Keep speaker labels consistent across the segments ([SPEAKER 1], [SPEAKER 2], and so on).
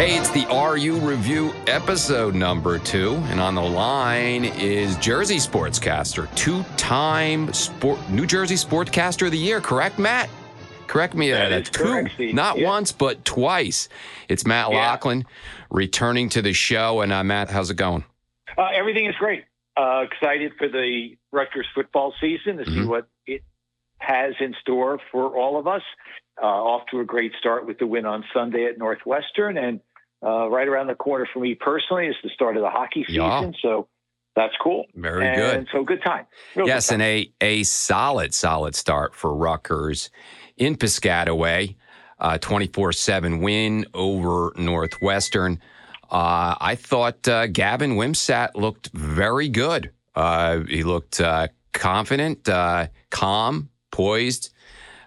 [SPEAKER 1] Hey, it's the RU Review episode number two. And on the line is Jersey sportscaster, two time sport, New Jersey Sportscaster of the Year, correct, Matt? Correct me.
[SPEAKER 2] That
[SPEAKER 1] uh, two,
[SPEAKER 2] correct,
[SPEAKER 1] not
[SPEAKER 2] Yeah.
[SPEAKER 1] once, but twice. It's Matt
[SPEAKER 2] Yeah.
[SPEAKER 1] Loughlin returning to the show. And uh, Matt, how's it going?
[SPEAKER 2] Uh, everything is great. Uh, excited for the Rutgers football season to see
[SPEAKER 1] Mhm.
[SPEAKER 2] what it has in store for all of us. Uh, off to a great start with the win on Sunday at Northwestern, and uh, right around the corner for me personally is the start of the hockey
[SPEAKER 1] Yeah.
[SPEAKER 2] season. So that's cool.
[SPEAKER 1] Very
[SPEAKER 2] and
[SPEAKER 1] good.
[SPEAKER 2] So good time. Real
[SPEAKER 1] yes,
[SPEAKER 2] good
[SPEAKER 1] and a a solid, solid start for Rutgers in Piscataway. Twenty four seven win over Northwestern. Uh, I thought uh, Gavin Wimsatt looked very good. Uh, he looked uh, confident, uh, calm, poised.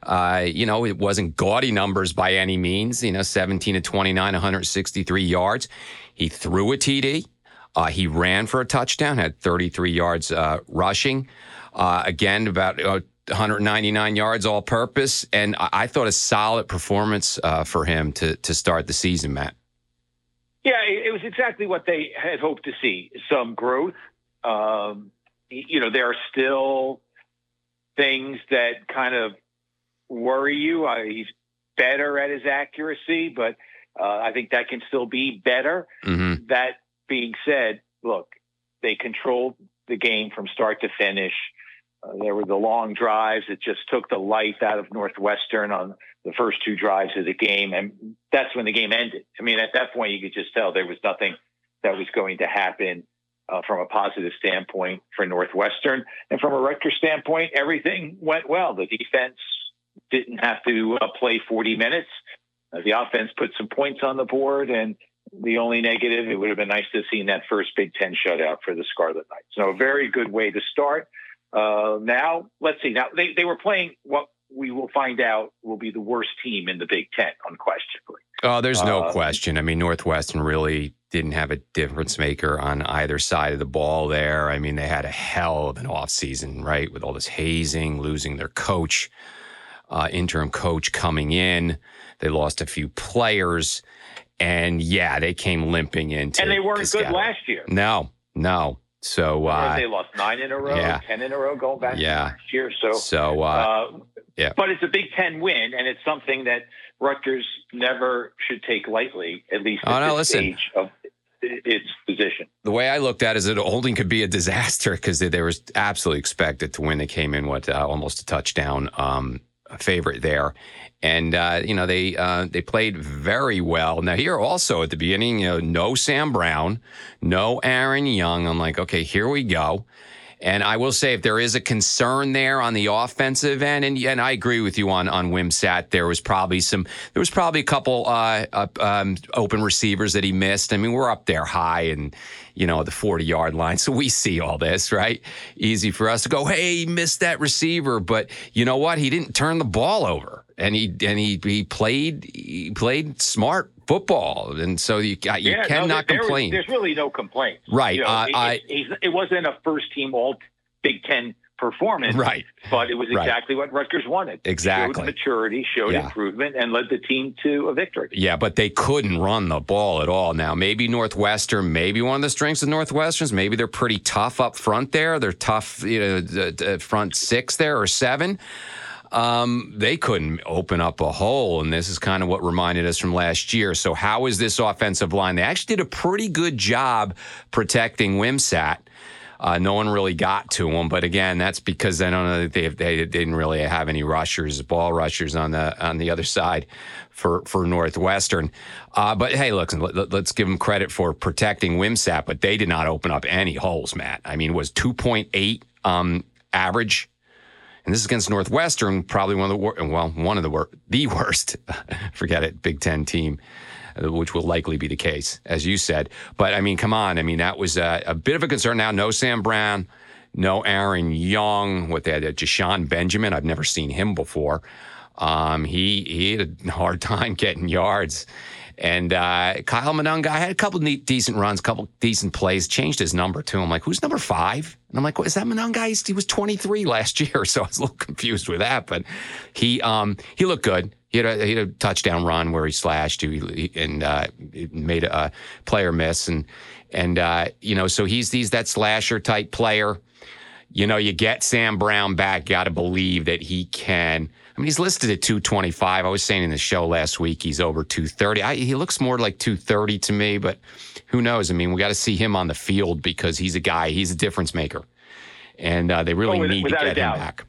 [SPEAKER 1] Uh, you know, it wasn't gaudy numbers by any means. You know, 17 to 29, 163 yards. He threw a TD. Uh, he ran for a touchdown, had 33 yards uh, rushing. Uh, again, about uh, 199 yards all purpose. And I, I thought a solid performance uh, for him to, to start the season, Matt.
[SPEAKER 2] Yeah, it, was exactly what they had hoped to see. Some growth. Um, you know, there are still things that kind of worry you. Uh, he's better at his accuracy, but uh, I think that can still be better.
[SPEAKER 1] hmm
[SPEAKER 2] That being said, look, they controlled the game from start to finish. Uh, there were the long drives that just took the life out of Northwestern on the first two drives of the game, and that's when the game ended. I mean, at that point, you could just tell there was nothing that was going to happen uh, from a positive standpoint for Northwestern, and from a Rutgers standpoint, everything went well. The defense didn't have to uh, play 40 minutes. Uh, the offense put some points on the board, and the only negative, it would have been nice to have seen that first Big Ten shutout for the Scarlet Knights. So a very good way to start. Uh, now, let's see. Now, they, they were playing what we will find out will be the worst team in the Big Ten, unquestionably.
[SPEAKER 1] Oh, there's no
[SPEAKER 2] Uh,
[SPEAKER 1] question. I mean, Northwestern really didn't have a difference maker on either side of the ball there. I mean, they had a hell of an offseason, right? With all this hazing, losing their coach, uh, interim coach coming in. They lost a few players. And yeah, they came limping into
[SPEAKER 2] and they weren't good last year.
[SPEAKER 1] No, no. So, uh,
[SPEAKER 2] they lost nine in a row,
[SPEAKER 1] yeah.
[SPEAKER 2] ten in a row going back
[SPEAKER 1] Yeah.
[SPEAKER 2] last year. So,
[SPEAKER 1] so, uh,
[SPEAKER 2] uh,
[SPEAKER 1] yeah.
[SPEAKER 2] But it's a Big Ten win, and it's something that Rutgers never should take lightly, at least
[SPEAKER 1] Oh,
[SPEAKER 2] at
[SPEAKER 1] no,
[SPEAKER 2] this
[SPEAKER 1] listen.
[SPEAKER 2] stage of its position.
[SPEAKER 1] the way I looked at it is that holding could be a disaster because they, they were absolutely expected to win. They came in what uh, almost a touchdown um, favorite there, and uh, you know they uh, they played very well. Now here also at the beginning, you know, no Sam Brown, no Aaron Young. I'm like, okay, here we go. And I will say, if there is a concern there on the offensive end, and, and I agree with you on on Wimsatt, there was probably some, there was probably a couple uh, uh, um, open receivers that he missed. I mean, we're up there high and you know the forty yard line, so we see all this, right? Easy for us to go, hey, he missed that receiver, but you know what? He didn't turn the ball over, and he and he he played he played smart football, and so you you
[SPEAKER 2] yeah,
[SPEAKER 1] cannot
[SPEAKER 2] no, there, there was-
[SPEAKER 1] complain.
[SPEAKER 2] there's really no complaint,
[SPEAKER 1] Right,
[SPEAKER 2] You know,
[SPEAKER 1] uh,
[SPEAKER 2] it,
[SPEAKER 1] I-
[SPEAKER 2] it, it wasn't a first team All Big Ten performance,
[SPEAKER 1] Right.
[SPEAKER 2] But it was
[SPEAKER 1] Right.
[SPEAKER 2] exactly what Rutgers wanted.
[SPEAKER 1] Exactly.
[SPEAKER 2] Showed maturity, showed
[SPEAKER 1] Yeah.
[SPEAKER 2] improvement, and led the team to a victory.
[SPEAKER 1] Yeah, but they couldn't run the ball at all. Now, maybe Northwestern, maybe one of the strengths of Northwestern's, maybe they're pretty tough up front there. They're tough, you know, front six there or seven. Um, they couldn't open up a hole, and this is kind of what reminded us from last year. So, how is this offensive line? They actually did a pretty good job protecting Wimsatt. Uh, no one really got to him, but again, that's because I don't know they, they didn't really have any rushers, ball rushers on the on the other side for for Northwestern. Uh, but hey, look, let, us give them credit for protecting Wimsatt, but they did not open up any holes, Matt. I mean, it was two point eight um, average, and this is against Northwestern, probably one of the wor- well, one of the wor- the worst. Forget it, Big Ten team uh, which will likely be the case, as you said. But I mean, come on. I mean, that was a, a bit of a concern. Now, no Sam Brown, no Aaron Young. What they had, uh, Jashawn Benjamin. I've never seen him before. Um, he he had a hard time getting yards. And uh, Kyle Monangai had a couple neat, decent runs, a couple decent plays, changed his number too. I'm like, who's number five? And I'm like, is that Monangai? He was 23 last year. So I was a little confused with that. But he um, he looked good. He had, a, he had a touchdown run where he slashed he, and uh, made a player miss. And, and uh, you know, so he's, he's that slasher type player. You know, you get Sam Brown back, you got to believe that he can – I mean, he's listed at 225. I was saying in the show last week he's over 230. I, he looks more like 230 to me, but who knows? I mean, we got to see him on the field because he's a guy, he's a difference maker. And uh, they really oh, need to get him back.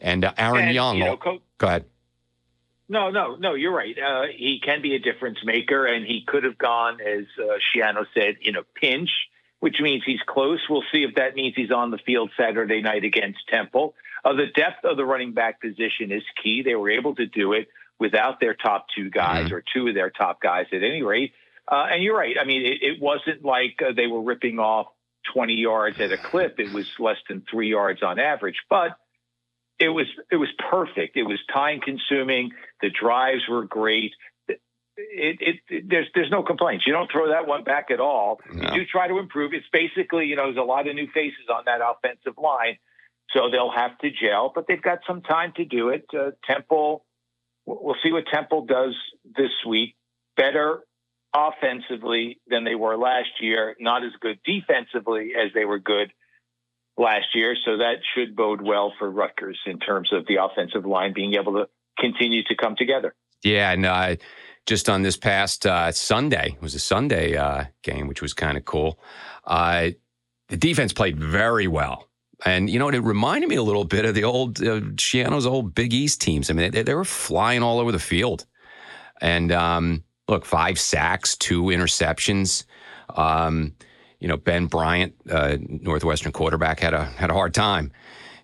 [SPEAKER 1] And uh, Aaron and, Young, you know, Co- go ahead.
[SPEAKER 2] No, no, no, you're right. Uh, he can be a difference maker, and he could have gone, as uh, Schiano said, in a pinch, which means he's close. We'll see if that means he's on the field Saturday night against Temple. Uh, the depth of the running back position is key. They were able to do it without their top two guys mm-hmm. or two of their top guys at any rate. Uh, and you're right. I mean, it, it wasn't like uh, they were ripping off 20 yards at a clip. It was less than three yards on average, but it was it was perfect. It was time consuming. The drives were great. It, it, it, there's there's no complaints. You don't throw that one back at all. No. You do try to improve. It's basically you know there's a lot of new faces on that offensive line, so they'll have to gel, but they've got some time to do it. Uh, Temple, we'll see what Temple does this week. Better offensively than they were last year, not as good defensively as they were good last year. So that should bode well for Rutgers in terms of the offensive line being able to continue to come together.
[SPEAKER 1] Yeah, and uh, just on this past uh, Sunday, it was a Sunday uh, game, which was kind of cool. Uh, the defense played very well. And you know, it reminded me a little bit of the old uh, Schiano's old Big East teams. I mean, they, they were flying all over the field. And um, look, five sacks, two interceptions. Um, you know, Ben Bryant, uh, Northwestern quarterback, had a had a hard time.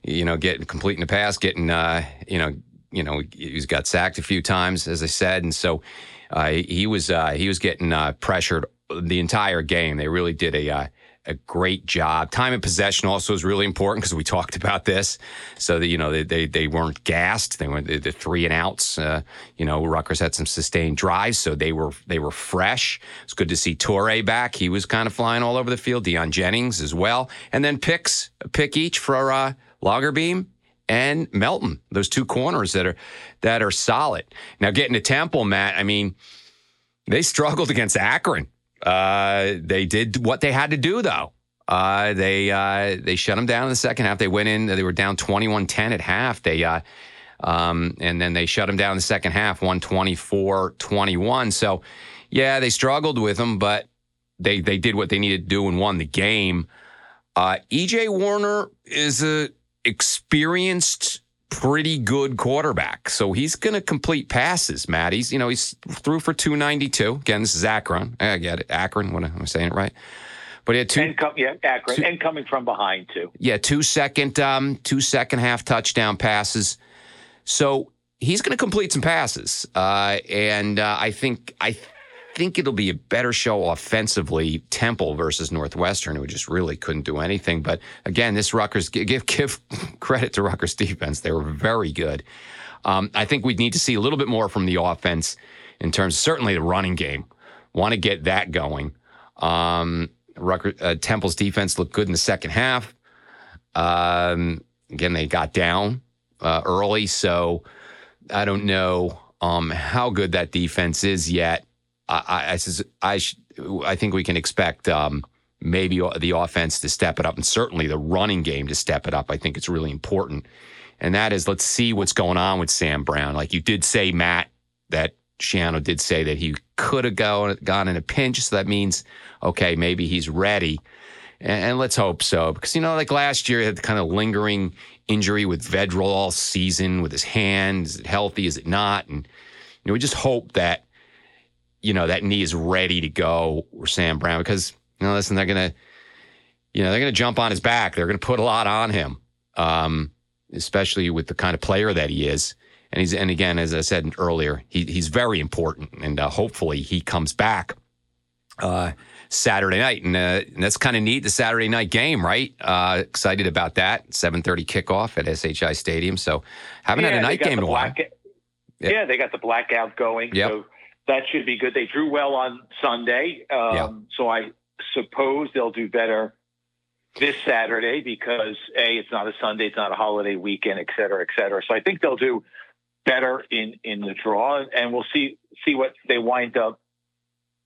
[SPEAKER 1] You know, getting completing the pass, getting uh, you know, you know, he's got sacked a few times, as I said, and so uh, he was uh, he was getting uh, pressured the entire game. They really did a uh, a great job. Time of possession also is really important because we talked about this. So that you know they they, they weren't gassed. They were the, three and outs. Uh, you know, Rutgers had some sustained drives, so they were they were fresh. It's good to see Toure back. He was kind of flying all over the field. Deion Jennings as well, and then picks a pick each for uh, Longerbeam and Melton. Those two corners that are that are solid. Now getting to Temple, Matt. I mean, they struggled against Akron. Uh, they did what they had to do, though. Uh, they uh, they shut them down in the second half. They went in. They were down 21-10 at half. They uh, um, and then they shut them down in the second half, 124-21. So, yeah, they struggled with them, but they they did what they needed to do and won the game. Uh, EJ Warner is a experienced pretty good quarterback. So he's going to complete passes, Matt. He's, you know, he's through for 292. Again, this is Akron. I get it. Akron. What am I saying it right? But he had two.
[SPEAKER 2] And com- yeah, Akron. Two, and coming from behind, too.
[SPEAKER 1] Yeah, two second, um, two second half touchdown passes. So he's going to complete some passes. Uh, and uh, I think, I think it'll be a better show offensively, Temple versus Northwestern, who just really couldn't do anything. But again, this Rutgers give give credit to Rutgers defense; they were very good. Um, I think we'd need to see a little bit more from the offense in terms, certainly the running game. Want to get that going. Um, Rutgers, uh, Temple's defense looked good in the second half. Um, again, they got down uh, early, so I don't know um, how good that defense is yet. I, I, I, I think we can expect um, maybe the offense to step it up and certainly the running game to step it up. I think it's really important. And that is, let's see what's going on with Sam Brown. Like you did say, Matt, that Schiano did say that he could have gone, gone in a pinch. So that means, okay, maybe he's ready. And, and let's hope so. Because, you know, like last year, he had the kind of lingering injury with Vedral all season with his hand. Is it healthy? Is it not? And, you know, we just hope that you know, that knee is ready to go or Sam Brown because, you know, listen, they're going to, you know, they're going to jump on his back. They're going to put a lot on him, um, especially with the kind of player that he is. And he's, and again, as I said earlier, he, he's very important. And uh, hopefully he comes back uh, Saturday night. And, uh, and that's kind of neat, the Saturday night game, right? Uh, excited about that. 7.30 kickoff at SHI Stadium. So haven't yeah, had a night game in a while.
[SPEAKER 2] Yeah. yeah. they got the blackout going. Yep. So that should be good. They drew well on Sunday. Um, yeah. So I suppose they'll do better this Saturday because A, it's not a Sunday, it's not a holiday weekend, et cetera, et cetera. So I think they'll do better in, in the draw and we'll see see what they wind up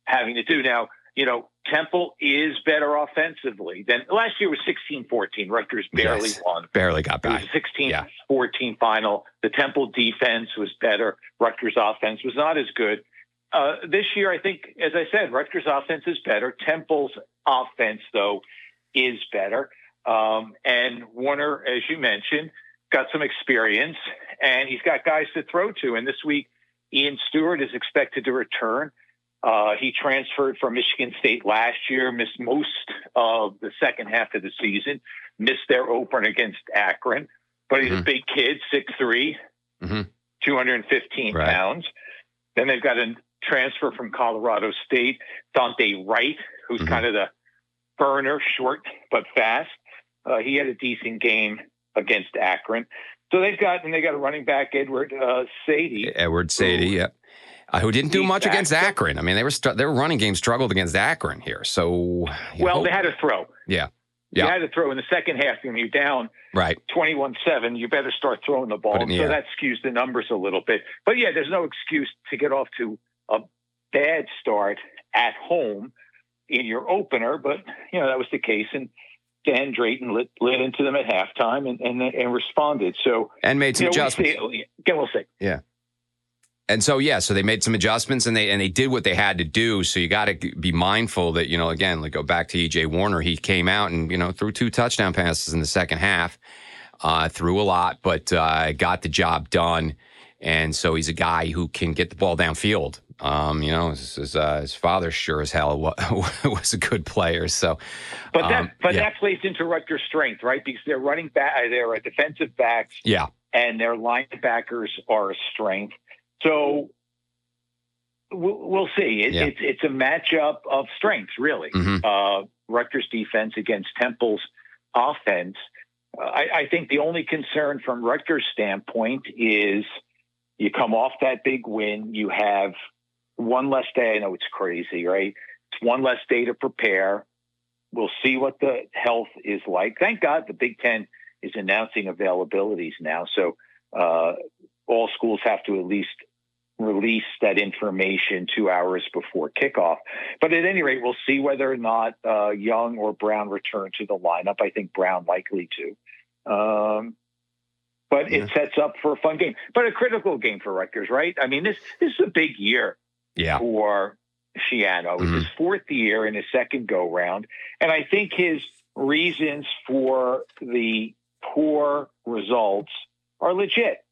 [SPEAKER 2] having to do. Now, you know, Temple is better offensively than last year was 16-14. Rutgers barely yes, won.
[SPEAKER 1] Barely got back.
[SPEAKER 2] It 16-14 yeah. final. The Temple defense was better. Rutgers offense was not as good. Uh, this year, I think, as I said, Rutgers offense is better. Temple's offense, though, is better. Um, and Warner, as you mentioned, got some experience and he's got guys to throw to. And this week, Ian Stewart is expected to return. Uh, he transferred from Michigan State last year, missed most of the second half of the season, missed their opener against Akron, but he's mm-hmm. a big kid, 6'3, mm-hmm. 215 right. pounds. Then they've got a transfer from Colorado State, Dante Wright, who's mm-hmm. kind of the burner, short but fast. Uh, he had a decent game against Akron. So they've got and they got a running back, Edward uh, Saydee.
[SPEAKER 1] Edward Saydee, yeah. Uh, who didn't do much against Akron. I mean, they were st- their running game struggled against Akron here. So
[SPEAKER 2] well, they had to throw.
[SPEAKER 1] Yeah,
[SPEAKER 2] yeah. You had to throw in the second half when you're down
[SPEAKER 1] right
[SPEAKER 2] 21-7. You better start throwing the ball. So that skews the numbers a little bit. But yeah, there's no excuse to get off to a bad start at home in your opener. But you know that was the case, and Stan Drayton lit, lit into them at halftime and, and and responded. So
[SPEAKER 1] and made some adjustments.
[SPEAKER 2] We'll see. Again, we'll see.
[SPEAKER 1] Yeah. And so yeah, so they made some adjustments and they and they did what they had to do. So you got to be mindful that you know again, like go back to EJ Warner, he came out and you know threw two touchdown passes in the second half, uh, threw a lot, but uh, got the job done. And so he's a guy who can get the ball downfield. Um, you know, his, his, uh, his, father sure as hell was a good player. So,
[SPEAKER 2] but that um, but yeah. that plays into Rutgers' strength, right? Because they're running back, they're a defensive backs,
[SPEAKER 1] yeah,
[SPEAKER 2] and their linebackers are a strength. So we'll see. It, yeah. it's it's a matchup of strengths, really. Mm-hmm. Uh, Rutgers defense against Temple's offense. Uh, I, I, think the only concern from Rutgers' standpoint is you come off that big win, you have one less day. I know it's crazy, right? It's one less day to prepare. We'll see what the health is like. Thank God the Big Ten is announcing availabilities now, so uh, all schools have to at least release that information two hours before kickoff. But at any rate, we'll see whether or not uh, Young or Brown return to the lineup. I think Brown likely to. Um, but yeah. it sets up for a fun game, but a critical game for Rutgers, right? I mean, this this is a big year
[SPEAKER 1] yeah.
[SPEAKER 2] for Schiano. It's mm-hmm. his fourth year in his second go round, and I think his reasons for the poor results are legit.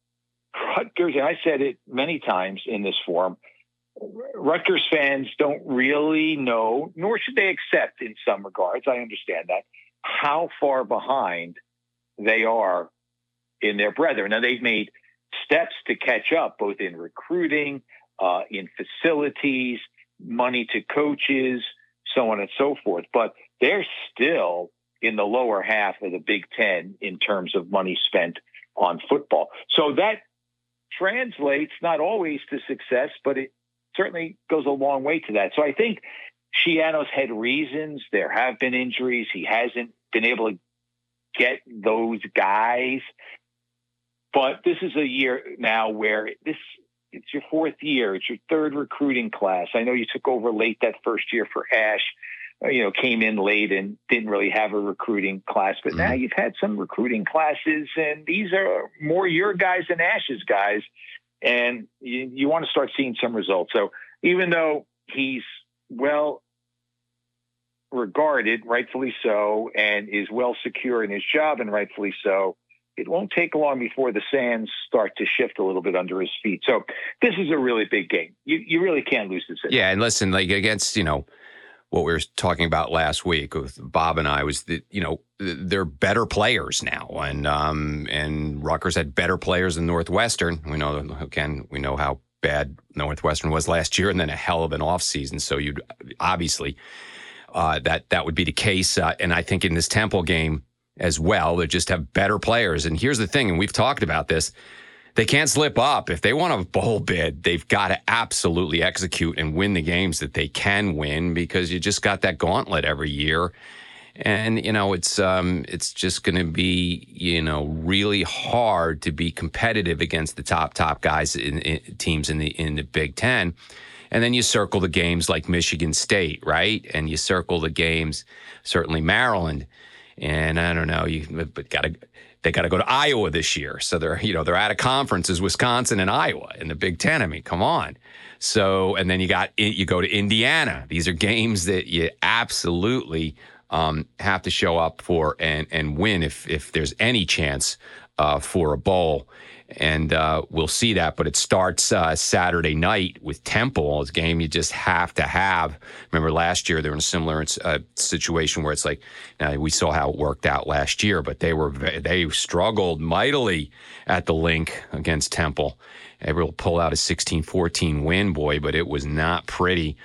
[SPEAKER 2] Rutgers, and I said it many times in this forum, Rutgers fans don't really know, nor should they accept in some regards, I understand that, how far behind they are in their brethren. Now, they've made steps to catch up, both in recruiting, uh, in facilities, money to coaches, so on and so forth. But they're still in the lower half of the Big Ten in terms of money spent on football. So that translates not always to success, but it certainly goes a long way to that. So I think Schiano's had reasons. There have been injuries. He hasn't been able to get those guys. But this is a year now where this it's your fourth year. It's your third recruiting class. I know you took over late that first year for Ash. Uh, you know, came in late and didn't really have a recruiting class. But mm-hmm. now you've had some recruiting classes, and these are more your guys than Ash's guys. And you, you want to start seeing some results. So even though he's well regarded, rightfully so, and is well secure in his job, and rightfully so, it won't take long before the sands start to shift a little bit under his feet. So this is a really big game. You you really can't lose this.
[SPEAKER 1] Yeah, and listen, like against you know what we were talking about last week with Bob and I was that you know they're better players now, and um, and Rutgers had better players than Northwestern. We know again we know how bad Northwestern was last year, and then a hell of an offseason. So you'd obviously uh, that that would be the case, uh, and I think in this Temple game as well, they just have better players. And here's the thing, and we've talked about this. they can't slip up. If they want a bowl bid, they've got to absolutely execute and win the games that they can win because you just got that gauntlet every year. And you know it's um, it's just going to be you know really hard to be competitive against the top top guys in, in teams in the in the Big Ten. And then you circle the games like Michigan State, right? And you circle the games certainly Maryland. And I don't know, you but got to they got to go to Iowa this year. So they're, you know, they're out of conferences, Wisconsin and Iowa in the Big Ten. I mean, come on. So, and then you got, you go to Indiana. These are games that you absolutely um, have to show up for and, and win if, if there's any chance uh, for a bowl and uh, we'll see that. But it starts uh, Saturday night with Temple. It's a game you just have to have. Remember last year they were in a similar uh, situation where it's like now we saw how it worked out last year, but they were they struggled mightily at the Linc against Temple. Able to pull out a 16-14 win, boy, but it was not pretty.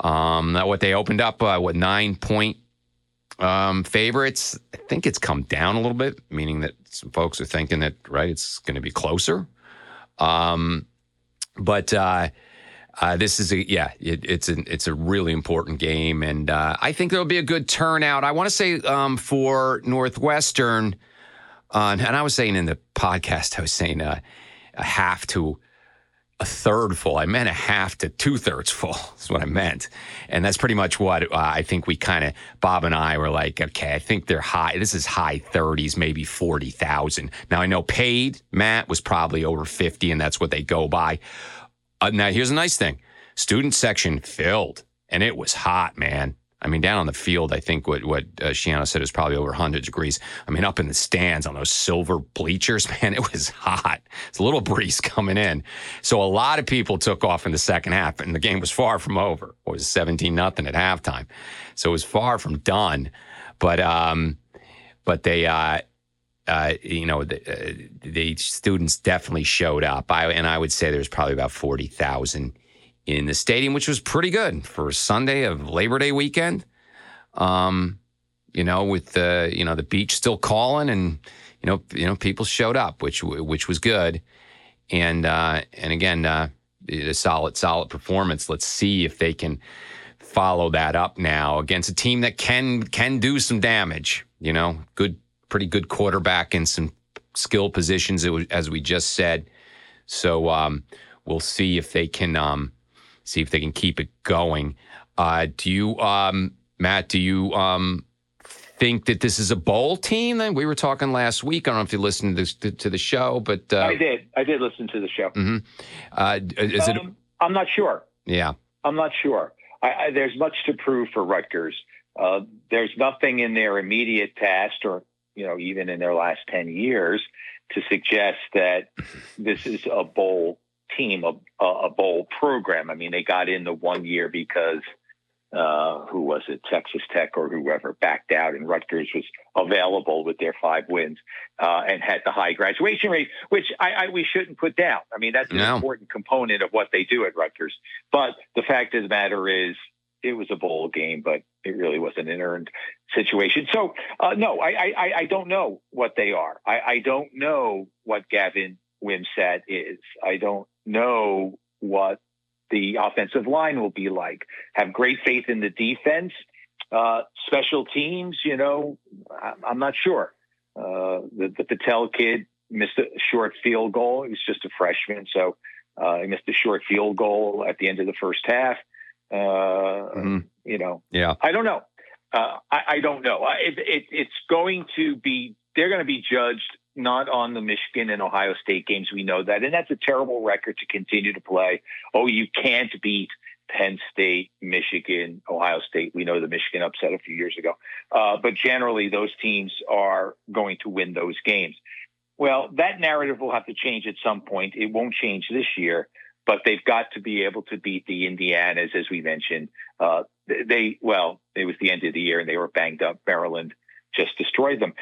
[SPEAKER 1] Um, what they opened up, uh, what nine point um, favorites, I think it's come down a little bit, meaning that some folks are thinking that right, it's going to be closer. Um, but uh, uh, this is a yeah, it, it's a it's a really important game, and uh, I think there'll be a good turnout. I want to say um, for Northwestern, uh, and I was saying in the podcast, I was saying uh, a half to a third full. I meant a half to two thirds full. That's what I meant. And that's pretty much what uh, I think we kind of, Bob and I were like, okay, I think they're high. This is high 30s, maybe 40,000. Now I know paid, Matt was probably over 50, and that's what they go by. Uh, now here's a nice thing student section filled, and it was hot, man. I mean, down on the field, I think what what uh, Schiano said was probably over 100 degrees. I mean, up in the stands on those silver bleachers, man, it was hot. It's a little breeze coming in. So a lot of people took off in the second half, and the game was far from over. It was 17 nothing at halftime, so it was far from done. But um, but they. Uh, uh, you know, the, uh, the students definitely showed up. I, and I would say there's probably about 40,000 in the stadium, which was pretty good for Sunday of Labor Day weekend. Um, you know, with the you know the beach still calling, and you know you know people showed up, which which was good. And uh, and again, uh, a solid solid performance. Let's see if they can follow that up now against a team that can can do some damage. You know, good, pretty good quarterback in some skill positions, as we just said. So um, we'll see if they can um, see if they can keep it going. Uh, do you, um, Matt? Do you um, think that this is a bowl team? Then we were talking last week. I don't know if you listened to, this, to, the show, but
[SPEAKER 2] uh, I did. I did listen to the show.
[SPEAKER 1] Mm-hmm. Uh, is um, it?
[SPEAKER 2] i am not sure.
[SPEAKER 1] Yeah,
[SPEAKER 2] I'm not sure. I, I, there's much to prove for Rutgers. Uh, there's nothing in their immediate past, or you know, even in their last ten years, to suggest that this is a bowl team, a, a bowl program. I mean, they got in the one year because uh, who was it, Texas Tech or whoever backed out, and Rutgers was available with their five wins uh, and had the high graduation rate, which I, I, we shouldn't put down. I mean, that's an no. important component of what they do at Rutgers. But the fact of the matter is, it was a bowl game, but it really wasn't an earned situation. So, uh, no, I, I, I don't know what they are. I, I don't know what Gavin Wimsatt is. I don't know what the offensive line will be like. Have great faith in the defense. Uh, special teams, you know, I'm not sure. Uh, the, the, Patel kid missed a short field goal. He's just a freshman, so uh, he missed a short field goal at the end of the first half. Uh, mm-hmm. You know,
[SPEAKER 1] yeah,
[SPEAKER 2] I don't know. Uh, I, I, don't know. It, it, it's going to be. They're going to be judged not on the Michigan and Ohio State games. We know that. And that's a terrible record to continue to play. Oh, you can't beat Penn State, Michigan, Ohio State. We know the Michigan upset a few years ago. Uh, but generally, those teams are going to win those games. Well, that narrative will have to change at some point. It won't change this year, but they've got to be able to beat the Indianas, as we mentioned. Uh, they, well, it was the end of the year and they were banged up. Maryland just destroyed them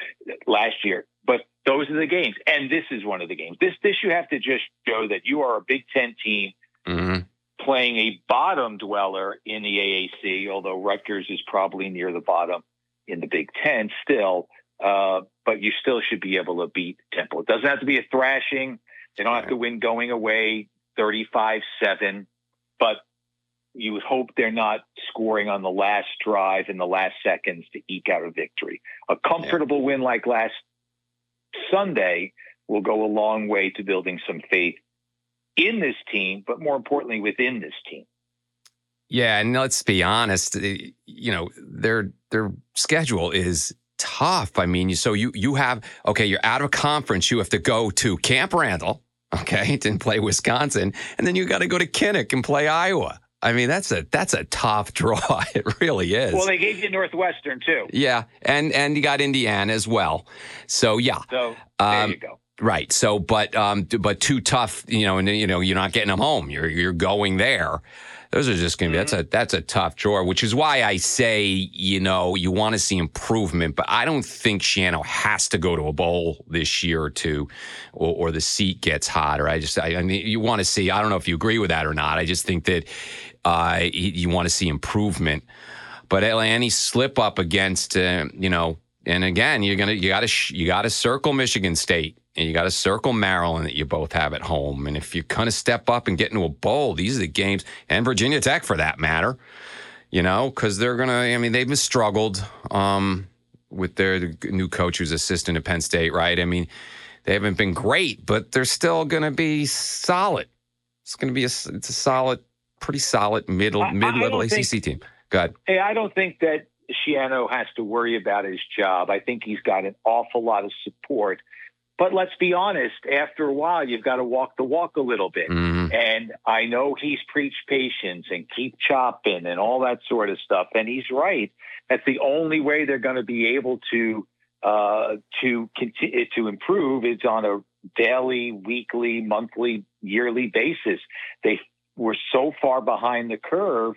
[SPEAKER 2] last year. But those are the games, and this is one of the games. This this you have to just show that you are a Big Ten team mm-hmm. playing a bottom dweller in the AAC. Although Rutgers is probably near the bottom in the Big Ten still, uh, but you still should be able to beat Temple. It doesn't have to be a thrashing. They don't have to win going away 35 7, but you would hope they're not scoring on the last drive in the last seconds to eke out a victory. A comfortable yeah. win like last Sunday will go a long way to building some faith in this team, but more importantly, within this team.
[SPEAKER 1] Yeah, and let's be honest, eh, you know, their their schedule is tough. I mean, so you you have okay, you're out of a conference, you have to go to Camp Randall, okay, to play Wisconsin, and then you got to go to Kinnick and play Iowa. I mean, that's a that's a tough draw. It really is.
[SPEAKER 2] Well, they gave you Northwestern too.
[SPEAKER 1] Yeah, and and you got Indiana as well. So yeah.
[SPEAKER 2] So there um, you go.
[SPEAKER 1] Right. So, but um, but too tough. You know, and you know, you're not getting them home. You're you're going there. Those are just going to be that's a that's a tough draw. Which is why I say you know you want to see improvement, but I don't think Schiano has to go to a bowl this year or two, or, or the seat gets hotter. I just I, I mean you want to see. I don't know if you agree with that or not. I just think that uh, you want to see improvement. But any slip up against uh, you know, and again you're gonna you got to you got to circle Michigan State and you got to circle Maryland that you both have at home. And if you kind of step up and get into a bowl, these are the games, and Virginia Tech for that matter, you know, because they're to, I mean, they've been struggled um, with their new coach who's assistant at Penn State, right? I mean, they haven't been great, but they're still to be solid. It's to be a, it's a solid, pretty solid middle, mid level ACC think, team. Go ahead.
[SPEAKER 2] Hey, I don't think that Schiano has to worry about his job. I think he's got an awful lot of support but let's be honest, after a while, you've got to walk the walk a little bit. Mm-hmm. And I know he's preached patience and keep chopping and all that sort of stuff. And he's right. That's the only way they're going to be able to uh, to continue to improve is on a daily, weekly, monthly, yearly basis. They were so far behind the curve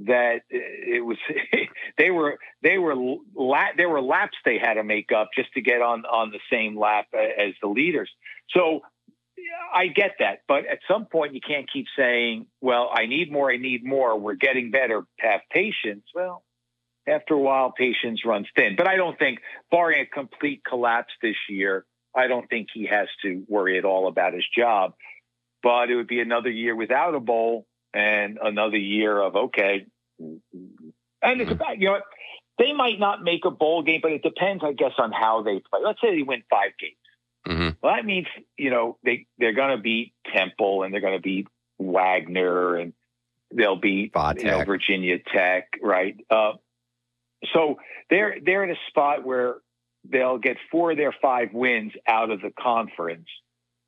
[SPEAKER 2] that it was they were they were la- there were laps they had to make up just to get on on the same lap as the leaders. So I get that, but at some point you can't keep saying, "Well, I need more, I need more. We're getting better. Have patience." Well, after a while, patience runs thin. But I don't think, barring a complete collapse this year, I don't think he has to worry at all about his job. But it would be another year without a bowl and another year of okay. And it's mm-hmm. about you know they might not make a bowl game, but it depends, I guess, on how they play. Let's say they win five games. Mm-hmm. Well, that means you know they they're going to beat Temple and they're going to beat Wagner and they'll beat you know, Virginia Tech, right? Uh, so they're they're in a spot where they'll get four of their five wins out of the conference.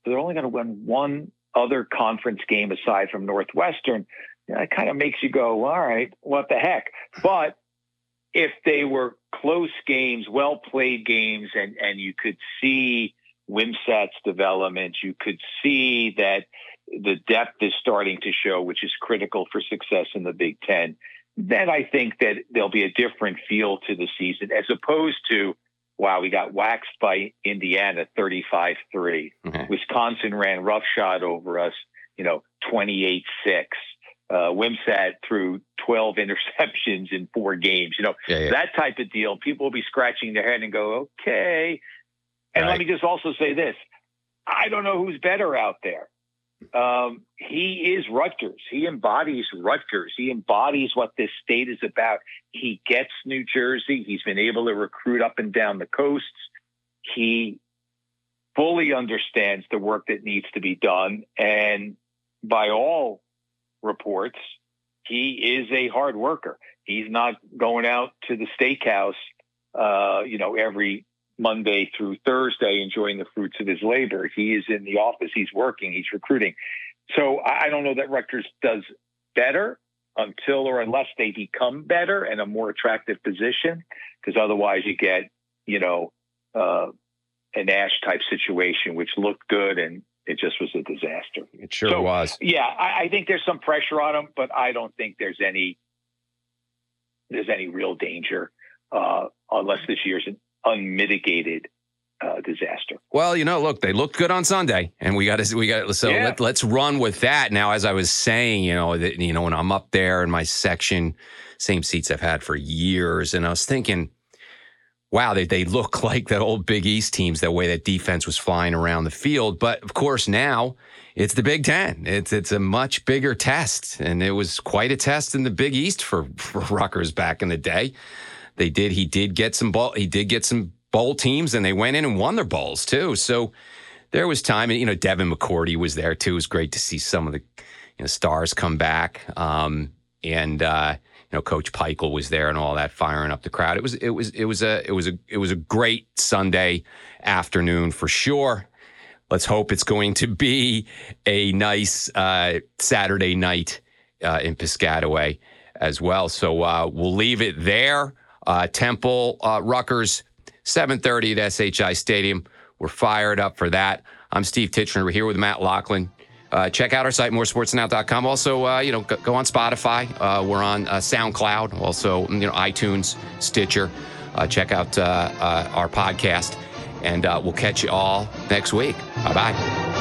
[SPEAKER 2] So they're only going to win one other conference game aside from Northwestern, that kind of makes you go, all right, what the heck? But if they were close games, well played games, and, and you could see Wimsatt's development, you could see that the depth is starting to show, which is critical for success in the Big Ten, then I think that there'll be a different feel to the season as opposed to wow, we got waxed by Indiana 35 3. Mm-hmm. Wisconsin ran roughshod over us, you know, 28 6. Uh, Wimsatt threw 12 interceptions in four games, you know, yeah, yeah. that type of deal. People will be scratching their head and go, okay. And right. let me just also say this I don't know who's better out there. Um, he is Rutgers. He embodies Rutgers. He embodies what this state is about. He gets New Jersey. He's been able to recruit up and down the coasts. He fully understands the work that needs to be done. And by all reports, he is a hard worker. He's not going out to the steakhouse, uh, you know, every Monday through Thursday enjoying the fruits of his labor. He is in the office, he's working, he's recruiting. So I don't know that Rutgers does better until or unless they become better and a more attractive position, because otherwise you get, you know, uh, an Ash type situation, which looked good and it just was a disaster.
[SPEAKER 1] It sure so, was.
[SPEAKER 2] Yeah, I, I think there's some pressure on him, but I don't think there's any there's any real danger uh, unless this year's an unmitigated uh, disaster.
[SPEAKER 1] Well, you know, look, they looked good on Sunday, and we got to we got so yeah. let, us run with that. Now, as I was saying, you know, that you know, when I'm up there in my section, same seats I've had for years, and I was thinking, wow, they, they look like that old Big East teams, that way that defense was flying around the field. But of course, now it's the Big Ten. It's it's a much bigger test, and it was quite a test in the Big East for, for Rutgers back in the day. They did. He did get some ball. He did get some bowl teams, and they went in and won their bowls too. So there was time, and you know, Devin McCourty was there too. It was great to see some of the you know, stars come back, um, and uh, you know, Coach Pikiell was there and all that, firing up the crowd. It was it was it was a it was a it was a great Sunday afternoon for sure. Let's hope it's going to be a nice uh, Saturday night uh, in Piscataway as well. So uh, we'll leave it there. Uh, Temple, uh, Rutgers, 7:30 at SHI Stadium. We're fired up for that. I'm Steve Titchener. We're here with Matt Loughlin. Uh, check out our site, moresportsnow.com. Also, uh, you know, go, go on Spotify. Uh, we're on uh, SoundCloud, also, you know, iTunes, Stitcher. Uh, check out uh, our podcast, and we'll catch you all next week. Bye bye.